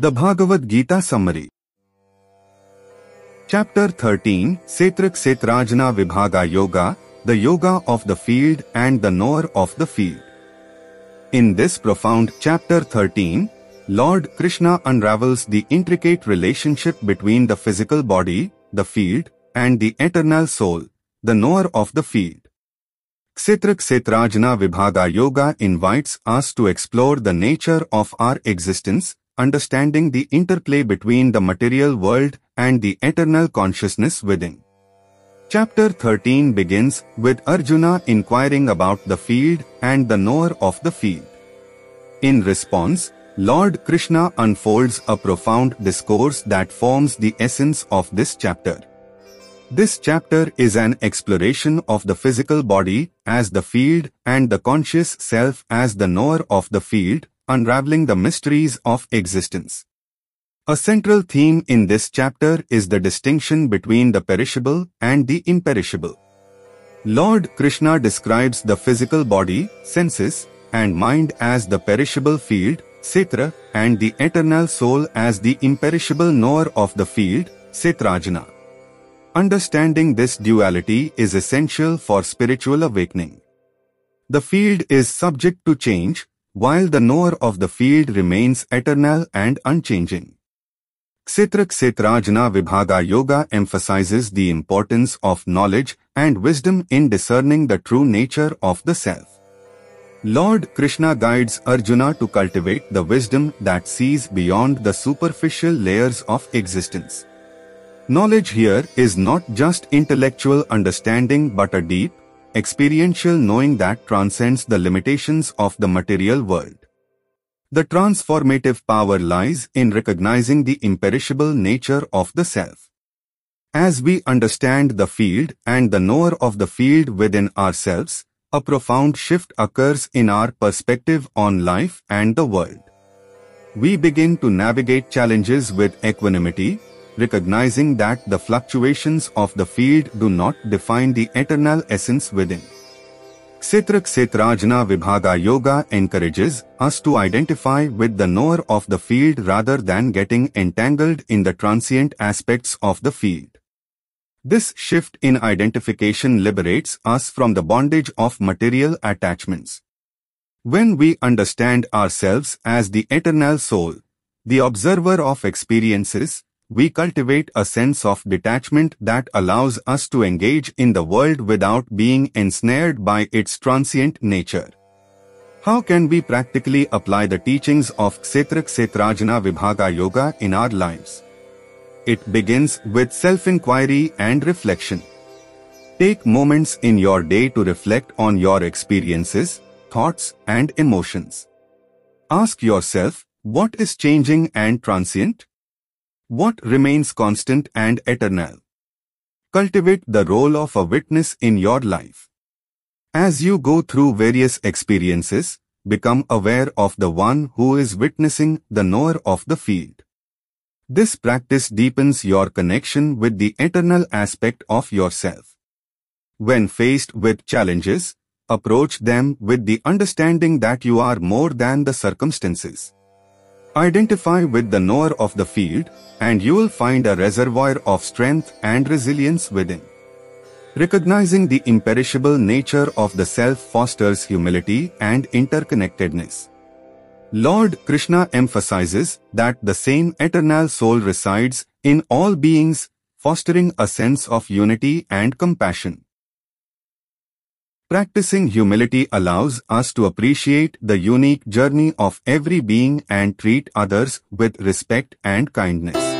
The Bhagavad Gita Summary Chapter 13 Ksetra Ksetrajna Vibhaaga Yoga The Yoga of the Field and the Knower of the Field. In this profound chapter 13, Lord Krishna unravels the intricate relationship between the physical body, the field, and the eternal soul, the knower of the field. Kshetra Kshetrajna Vibhaga Yoga invites us to explore the nature of our existence, understanding the interplay between the material world and the eternal consciousness within. Chapter 13 begins with Arjuna inquiring about the field and the knower of the field. In response, Lord Krishna unfolds a profound discourse that forms the essence of this chapter. This chapter is an exploration of the physical body as the field and the conscious self as the knower of the field, unraveling the mysteries of existence. A central theme in this chapter is the distinction between the perishable and the imperishable. Lord Krishna describes the physical body, senses, and mind as the perishable field, Kshetra, and the eternal soul as the imperishable knower of the field, Kshetrajna. Understanding this duality is essential for spiritual awakening. The field is subject to change, while the knower of the field remains eternal and unchanging. Kshetra Kshetrajna Vibhaga Yoga emphasizes the importance of knowledge and wisdom in discerning the true nature of the self. Lord Krishna guides Arjuna to cultivate the wisdom that sees beyond the superficial layers of existence. Knowledge here is not just intellectual understanding but a deep, experiential knowing that transcends the limitations of the material world. The transformative power lies in recognizing the imperishable nature of the self. As we understand the field and the knower of the field within ourselves, a profound shift occurs in our perspective on life and the world. We begin to navigate challenges with equanimity, recognizing that the fluctuations of the field do not define the eternal essence within. Kshetra Kshetrajna Vibhaga Yoga encourages us to identify with the knower of the field rather than getting entangled in the transient aspects of the field. This shift in identification liberates us from the bondage of material attachments. When we understand ourselves as the eternal soul, the observer of experiences, we cultivate a sense of detachment that allows us to engage in the world without being ensnared by its transient nature. How can we practically apply the teachings of Kshetra Kshetrajna Vibhaga Yoga in our lives? It begins with self-inquiry and reflection. Take moments in your day to reflect on your experiences, thoughts and emotions. Ask yourself, what is changing and transient? What remains constant and eternal? Cultivate the role of a witness in your life. As you go through various experiences, become aware of the one who is witnessing the knower of the field. This practice deepens your connection with the eternal aspect of yourself. When faced with challenges, approach them with the understanding that you are more than the circumstances. Identify with the knower of the field, and you will find a reservoir of strength and resilience within. Recognizing the imperishable nature of the self fosters humility and interconnectedness. Lord Krishna emphasizes that the same eternal soul resides in all beings, fostering a sense of unity and compassion. Practicing humility allows us to appreciate the unique journey of every being and treat others with respect and kindness.